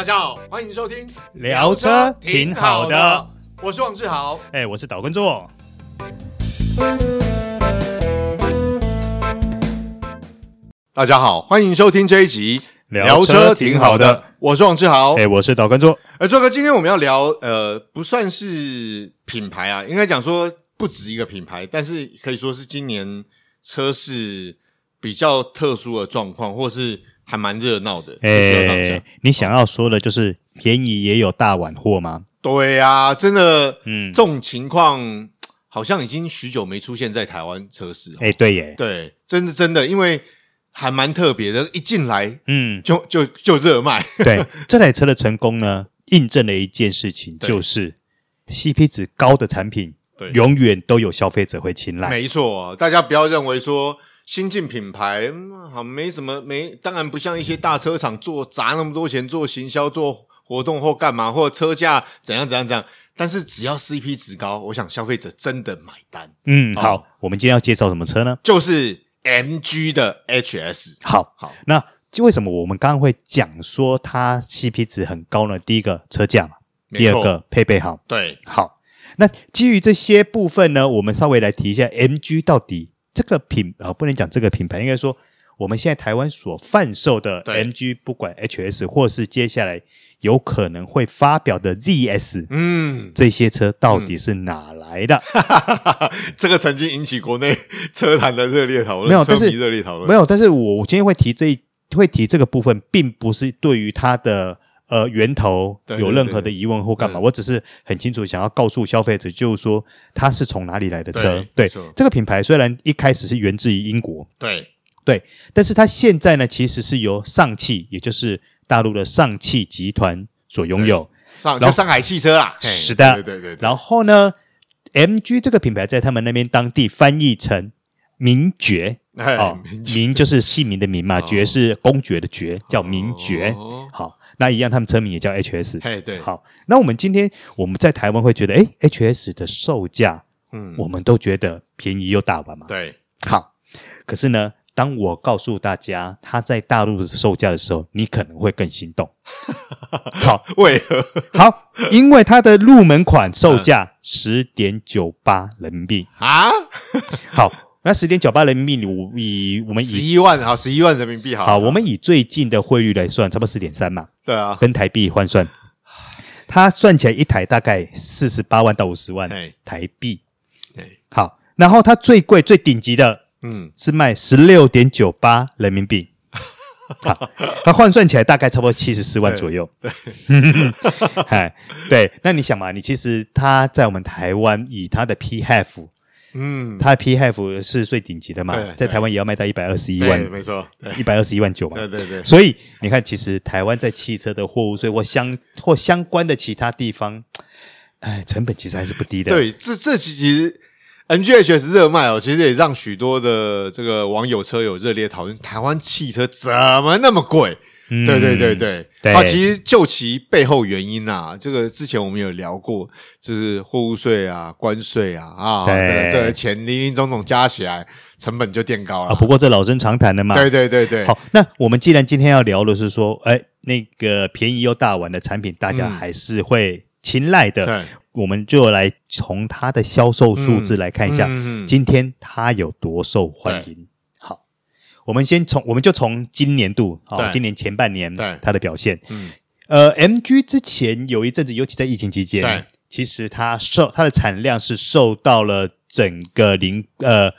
大家好，欢迎收听聊车挺好的，我是王志豪，哎，我是岛根座。大家好，欢迎收听这一集聊车挺好的，我是王志豪，哎，我是岛根座。哎，座哥，今天我们要聊，呃，不算是品牌啊，应该讲说不止一个品牌，但是可以说是今年车市比较特殊的状况，或是。还蛮热闹的，哎，你想要说的就是便宜也有大碗货吗？对呀、啊，真的，嗯，这种情况好像已经许久没出现在台湾车市。哎，对耶，对，真的真的，因为还蛮特别的，一进来，嗯，就就就热卖。对，这台车的成功呢，印证了一件事情，就是 CP 值高的产品，对，永远都有消费者会青睐。没错，大家不要认为说。新进品牌，嗯，好，没什么，没，当然不像一些大车厂做砸那么多钱做行销、做活动或干嘛，或车价怎样怎样怎样。但是只要 CP 值高，我想消费者真的买单。嗯，好，哦，我们今天要介绍什么车呢？就是 MG 的 HS。好，好，那就为什么我们刚刚会讲说它 CP 值很高呢？第一个车价嘛，第二个配备好。对，好，那基于这些部分呢，我们稍微来提一下 MG 到底。这个品啊、哦，不能讲这个品牌，应该说我们现在台湾所贩售的 MG，不管 HS 或是接下来有可能会发表的 ZS，嗯，这些车到底是哪来的？嗯、这个曾经引起国内车坛的热烈讨论，没有，但是热烈讨论没有，但是我我今天会提这一会提这个部分，并不是对于它的。呃，源头有任何的疑问或干嘛？我只是很清楚想要告诉消费者，就是说它是从哪里来的车。对，对这个品牌虽然一开始是源自于英国，对对，但是它现在呢，其实是由上汽，也就是大陆的上汽集团所拥有。上就上海汽车啦，是的，对对对，对。然后呢，MG 这个品牌在他们那边当地翻译成名爵，哦，名就是姓名的名嘛，爵是公爵的爵，叫名爵。好。那一样，他们车名也叫 HS。嘿，对，好。那我们今天我们在台湾会觉得，哎，HS 的售价，嗯，我们都觉得便宜又大碗嘛。对，好。可是呢，当我告诉大家它在大陆的售价的时候，你可能会更心动。好，为何？好，因为它的入门款售价十点九八人民币啊。好。那十点九八人民币，你以我们以十一万好，十一万人民币好。好，我们以最近的汇率来算，差不多四点三嘛。对啊，跟台币换算，它算起来一台大概四十八万到五十万台币。对，好，然后它最贵、最顶级的，嗯，是卖十六点九八人民币。好，它换算起来大概差不多七十四万左右。对，哎，对，那你想嘛，你其实它在我们台湾以它的 PHEV。嗯，它的 PHEV 是最顶级的嘛，在台湾也要卖到一百二十一万，没错，一百二十一万九嘛。对对对。所以你看，其实台湾在汽车的货物税或相或相关的其他地方，哎，成本其实还是不低的。对，这这其实 N G H S 热卖哦，其实也让许多的这个网友车友热烈讨论，台湾汽车怎么那么贵？嗯、对对对对，对啊，其实就其背后原因啊，这个之前我们有聊过，就是货物税啊、关税啊啊，对这个这个钱零零总总加起来，成本就垫高了啊。不过这老生常谈的嘛。对对对对。好，那我们既然今天要聊的是说，哎，那个便宜又大碗的产品，大家还是会青睐的。我们就来从它的销售数字来看一下，嗯嗯嗯、今天它有多受欢迎。我们先从，我们就从今年度啊，对。今年前半年它的表现。嗯，呃，MG 之前有一阵子，尤其在疫情期间，对。其实它受它的产量是受到了整个零呃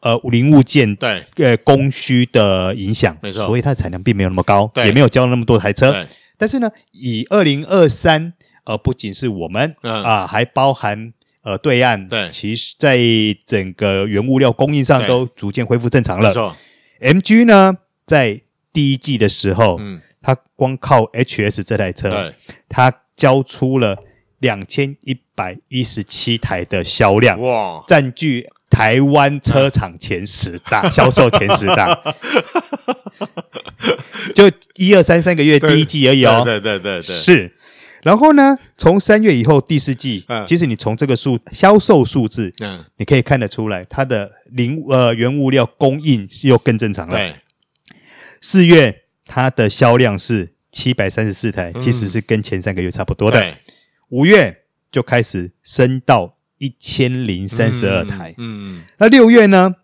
呃零物件对。呃供需的影响，没错，所以它的产量并没有那么高，对。也没有交那么多台车。对。但是呢，以二零二三，呃，不仅是我们、嗯、啊，还包含呃对岸，对，其实在整个原物料供应上都逐渐恢复正常了。没错。MG 呢，在第一季的时候，嗯，它光靠 HS 这台车，对，它交出了两千一百一十七台的销量，哇，占据台湾车厂前十大，销售前十大，就一二三三个月第一季而已哦，对对对对，是。然后呢，从三月以后第四季，嗯，其实你从这个数销售数字，嗯，你可以看得出来，它的零呃原物料供应又更正常了。对，四月它的销量是七百三十四台，其实是跟前三个月差不多的。对，五月就开始升到一千零三十二台。嗯，那六月呢，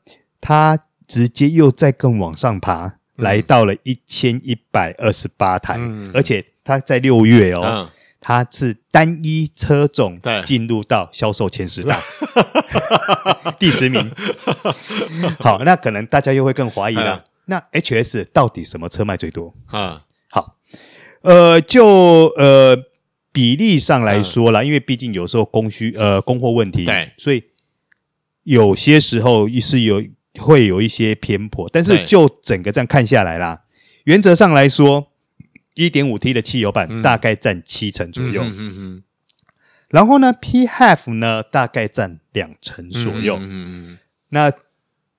它直接又再更往上爬，来到了一千一百二十八台，而且它在六月哦。它是单一车种进入到销售前十大，第十名。好，那可能大家又会更怀疑了。那 HS 到底什么车卖最多？啊，好，呃，就呃比例上来说啦，因为毕竟有时候供需呃供货问题，对，所以有些时候是有会有一些偏颇。但是就整个这样看下来啦，原则上来说。一点五 T 的汽油版大概占七成左右，嗯嗯嗯、然后呢，P half 呢大概占两成左右。嗯嗯嗯、那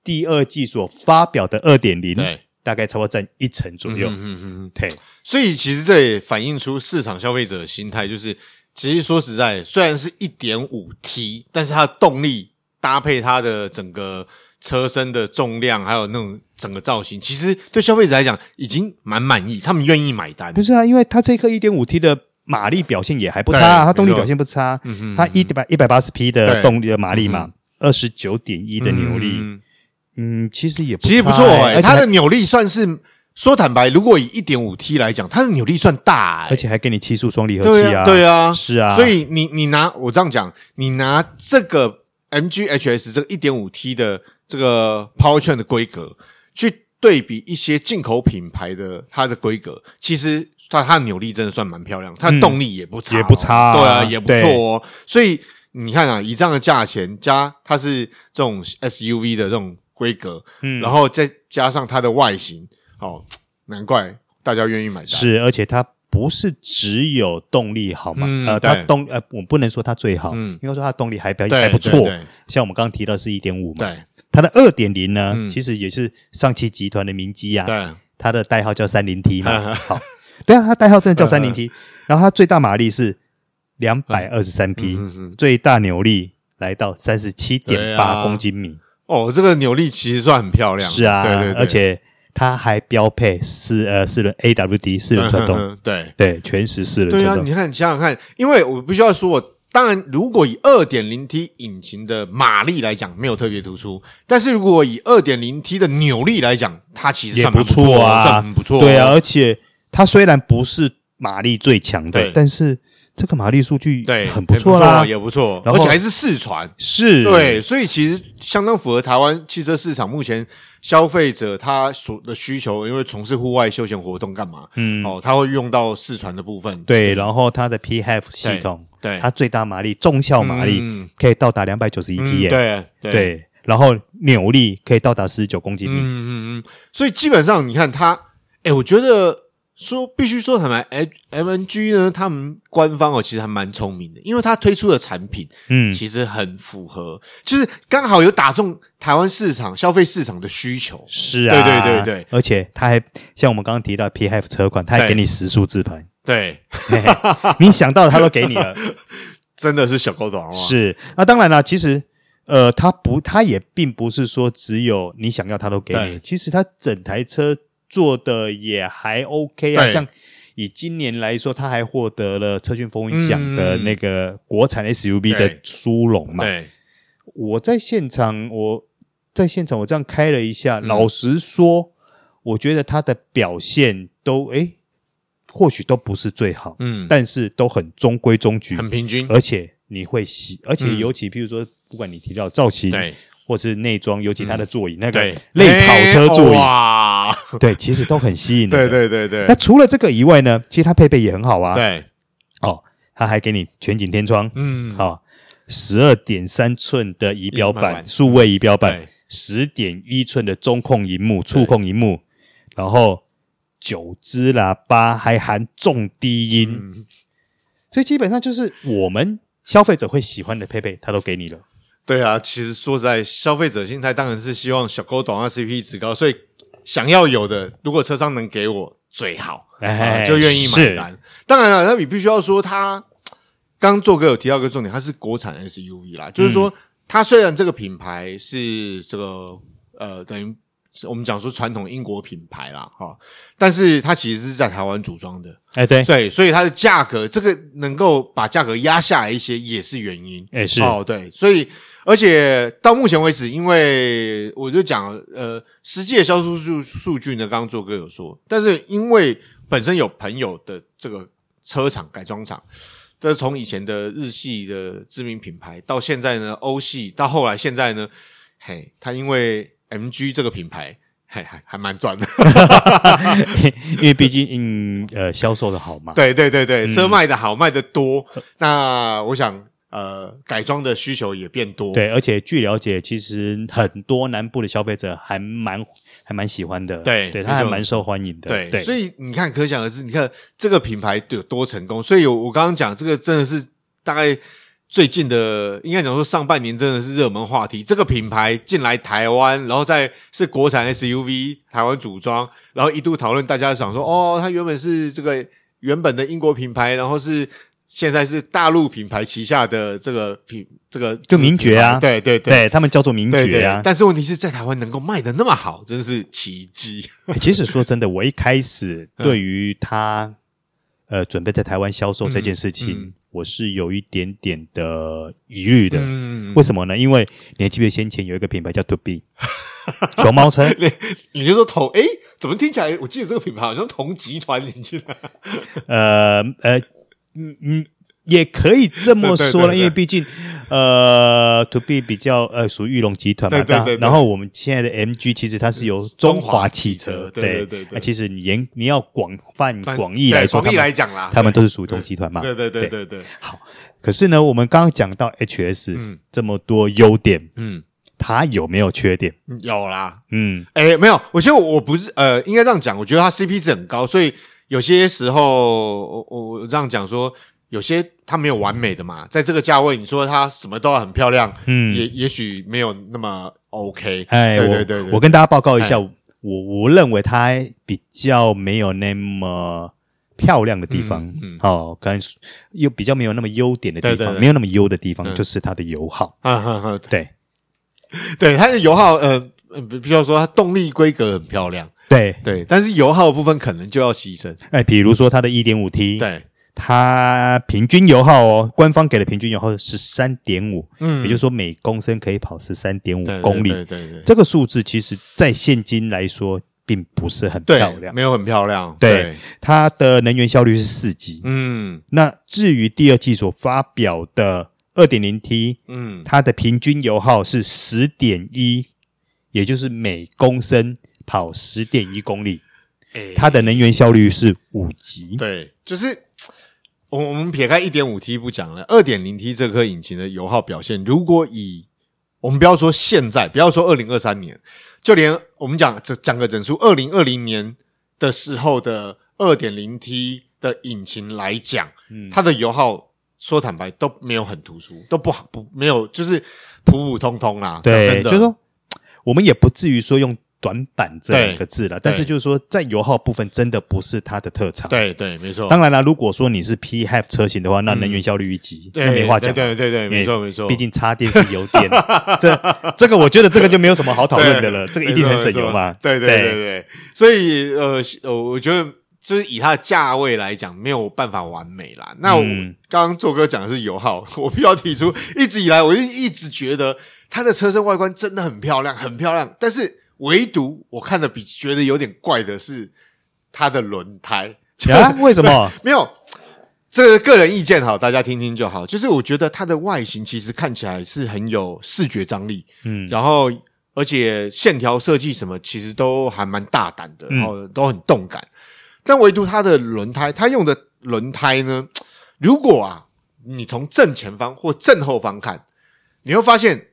第二季所发表的二点零，大概差不多占一成左右。嗯嗯嗯、对，所以其实这也反映出市场消费者的心态，就是其实说实在，虽然是一点五 T，但是它的动力搭配它的整个。车身的重量，还有那种整个造型，其实对消费者来讲已经蛮满意，他们愿意买单。不是啊，因为它这颗一点五 T 的马力表现也还不差啊，它动力表现不差。它一百一百八十匹的动力的马力嘛，二十九点一的扭力，嗯，其实也其实不错哎，它的扭力算是说坦白，如果以一点五 T 来讲，它的扭力算大，而且还给你七速双离合器啊，对啊，是啊，所以你你拿我这样讲，你拿这个 MGHS 这个一点五 T 的。这个 Powertrain 的规格去对比一些进口品牌的它的规格，其实它它的扭力真的算蛮漂亮，它的动力也不差，也不差，对啊，也不错哦。所以你看啊，以这样的价钱加它是这种 SUV 的这种规格，嗯，然后再加上它的外形，哦，难怪大家愿意买单。是，而且它不是只有动力好嘛？呃，它动呃，我不能说它最好，嗯，应该说它动力还表现还不错。像我们刚刚提到是一点五嘛，对。它的二点零呢，其实也是上汽集团的名机啊。对，它的代号叫三零 T 嘛。好，对啊，它代号真的叫三零 T。然后它最大马力是两百二十三匹，最大扭力来到三十七点八公斤米。哦，这个扭力其实算很漂亮。是啊，对对，而且它还标配四呃四轮 AWD 四轮传动。对对，全时四轮传动。对啊，你看，你想想看，因为我必须要说。当然，如果以二点零 T 引擎的马力来讲，没有特别突出。但是如果以二点零 T 的扭力来讲，它其实算不错啊，算很不错。对啊，而且它虽然不是马力最强的，但是这个马力数据对很不错啦，也不错，而且还是四传，是对，所以其实相当符合台湾汽车市场目前消费者他所的需求，因为从事户外休闲活动干嘛？嗯，哦，他会用到四传的部分，对，然后它的 PHEV 系统。对，它最大马力，重效马力可以到达两百九十一匹耶。对对，然后扭力可以到达四十九公斤力。嗯嗯嗯，所以基本上你看它，哎，我觉得说必须说坦白，MG 呢，他们官方哦其实还蛮聪明的，因为它推出的产品，嗯，其实很符合，就是刚好有打中台湾市场消费市场的需求。是啊，对对对对，而且它还像我们刚刚提到 PHEV 车款，它还给你时速自排。对，你想到的他都给你了，真的是小狗短袜。是，那当然了，其实，呃，他不，他也并不是说只有你想要他都给你。其实他整台车做的也还 OK 啊，像以今年来说，他还获得了车讯风云奖的那个国产 SUV 的殊荣嘛。对，我在现场，我在现场，我这样开了一下，嗯、老实说，我觉得他的表现都诶或许都不是最好，嗯，但是都很中规中矩，很平均，而且你会喜，而且尤其譬如说，不管你提到造型，对，或是内装，尤其它的座椅，那个类跑车座椅，哇，对，其实都很吸引的，对对对对。那除了这个以外呢，其实它配备也很好啊，对，哦，它还给你全景天窗，嗯，好，十二点三寸的仪表板，数位仪表板，十点一寸的中控荧幕，触控荧幕，然后。九支喇叭还含重低音，嗯、所以基本上就是我们消费者会喜欢的配备，它都给你了。对啊，其实说实在，消费者心态当然是希望小狗短啊 CP 值高，所以想要有的，如果车商能给我最好，哎、就愿意买单。当然了，那你必须要说，他刚做哥有提到一个重点，它是国产 SUV 啦，嗯、就是说，它虽然这个品牌是这个呃等于。我们讲说传统英国品牌啦，哈，但是它其实是在台湾组装的，哎，对，对，所以它的价格，这个能够把价格压下来一些，也是原因，哎，是。哦，对，所以而且到目前为止，因为我就讲，呃，实际的销售数数据呢，刚刚做哥有说，但是因为本身有朋友的这个车厂改装厂，这是从以前的日系的知名品牌，到现在呢欧系，到后来现在呢，嘿，他因为 MG 这个品牌，还还还蛮赚的，因为毕竟嗯呃销售的好嘛，对对对对，车卖的好，卖的多，那我想呃改装的需求也变多，对，而且据了解，其实很多南部的消费者还蛮还蛮喜欢的，对对，他还蛮受欢迎的，对对，所以你看，可想而知，你看这个品牌有多成功，所以我刚刚讲这个真的是大概。最近的应该讲说上半年真的是热门话题。这个品牌进来台湾，然后再是国产 SUV 台湾组装，然后一度讨论，大家想说哦，它原本是这个原本的英国品牌，然后是现在是大陆品牌旗下的这个品，这个就名爵啊，对对对，对他们叫做名爵啊。但是问题是在台湾能够卖的那么好，真是奇迹。其实说真的，我一开始 对于他。呃，准备在台湾销售这件事情，嗯嗯、我是有一点点的疑虑的。嗯、为什么呢？因为你还记得先前有一个品牌叫 To B 熊猫车，你你就说同诶，怎么听起来？我记得这个品牌好像同集团你记得？呃呃，嗯嗯。也可以这么 说了，因为毕竟，呃，To B 比较呃属于玉龙集团嘛，对对对。然后我们现在的 MG 其实它是由中华汽车，对对对。那其实你严你要广泛广义来说，广义来讲啦，他们都是属于同集团嘛。对对对对对。好，可是呢，我们刚刚讲到 HS 嗯这么多优点，嗯，它有没有缺点？有啦，嗯，诶，没有。我觉得我不是呃，应该这样讲，我觉得它 CP 值很高，所以有些时候我我这样讲说。有些它没有完美的嘛，在这个价位，你说它什么都很漂亮，嗯，也也许没有那么 OK。哎，对对对，我跟大家报告一下，我我认为它比较没有那么漂亮的地方，嗯，好，可能又比较没有那么优点的地方，没有那么优的地方，就是它的油耗。嗯嗯嗯，对，对，它的油耗，呃，比比方说它动力规格很漂亮，对。对，但是油耗的部分可能就要牺牲。哎，比如说它的一点五 T，对。它平均油耗哦，官方给的平均油耗是十三点五，嗯，也就是说每公升可以跑十三点五公里，对对，对。对对，这个数字其实在现今来说并不是很漂亮，没有很漂亮。对，对。它的能源效率是四级，嗯，那至于第二季所发表的二点零 T，嗯，它的平均油耗是十点一，也就是每公升跑十点一公里，欸，它的能源效率是五级，对，就是。我我们撇开一点五 T 不讲了，二点零 T 这颗引擎的油耗表现，如果以我们不要说现在，不要说二零二三年，就连我们讲这讲个整数，二零二零年的时候的二点零 T 的引擎来讲，嗯，它的油耗说坦白都没有很突出，都不好不没有，就是普普通通啦。对，真的就是说我们也不至于说用。短板这两个字了，但是就是说，在油耗部分真的不是它的特长。对对，没错。当然了，如果说你是 PHEV 车型的话，那能源效率一级，那没话讲。对对对，没错没错。毕竟插电是油电，这这个我觉得这个就没有什么好讨论的了。这个一定很省油嘛。对对对对。所以呃呃，我觉得就是以它的价位来讲，没有办法完美啦。那我刚刚做哥讲的是油耗，我必须要提出，一直以来我就一直觉得它的车身外观真的很漂亮，很漂亮，但是。唯独我看的比觉得有点怪的是它的轮胎 啊？为什么？没有，这个个人意见哈，大家听听就好。就是我觉得它的外形其实看起来是很有视觉张力，嗯，然后而且线条设计什么其实都还蛮大胆的，然后都很动感。嗯、但唯独它的轮胎，它用的轮胎呢，如果啊，你从正前方或正后方看，你会发现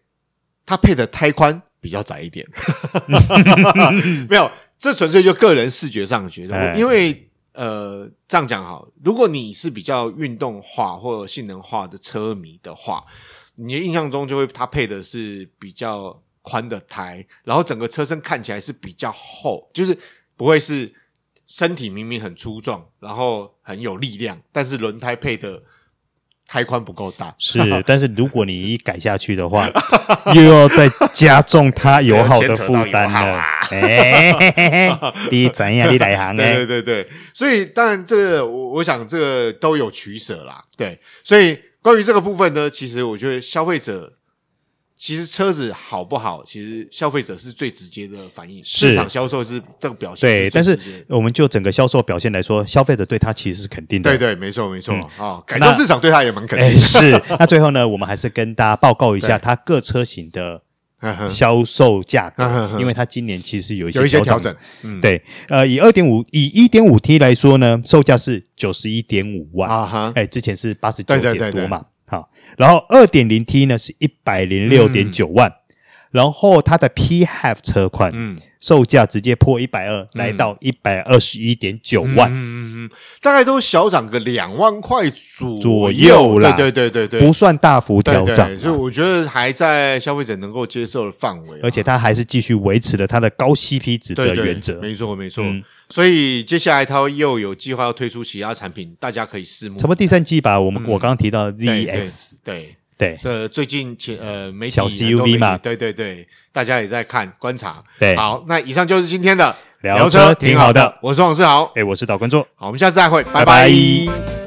它配的胎宽。比较窄一点，没有，这纯粹就个人视觉上的觉得。因为呃，这样讲好，如果你是比较运动化或者性能化的车迷的话，你的印象中就会它配的是比较宽的胎，然后整个车身看起来是比较厚，就是不会是身体明明很粗壮，然后很有力量，但是轮胎配的胎宽不够大。是，但是如果你一改下去的话，又要再加重它油耗的负担了。哎，你怎样？你哪行？对对对对，所以当然这个我我想这个都有取舍啦。对，所以关于这个部分呢，其实我觉得消费者。其实车子好不好，其实消费者是最直接的反应。市场销售是这个表现。对，但是我们就整个销售表现来说，消费者对他其实是肯定的。对对，没错没错啊，改装市场对他也蛮肯定。是。那最后呢，我们还是跟大家报告一下它各车型的销售价格，因为它今年其实有一些调整。嗯，对。呃，以二点五以一点五 T 来说呢，售价是九十一点五万啊哈，哎，之前是八十九点多嘛。好然后二点零 T 呢是一百零六点九万，嗯、然后它的 PHEV 车款，嗯，售价直接破一百二，来到一百二十一点九万，嗯嗯嗯，大概都小涨个两万块左左右啦，对对对对。对，不算大幅调涨，所以我觉得还在消费者能够接受的范围，而且它还是继续维持了它的高 CP 值的原则，没错没错。嗯。所以接下来它又有计划要推出其他产品，大家可以拭目。什么第三季吧，我们我刚刚提到的 ZX，对对，这最近前呃媒体小 CUV 嘛，对对对，大家也在看观察。对，好，那以上就是今天的聊车，挺好的。我是王世豪，哎，我是导观众，好，我们下次再会，拜拜。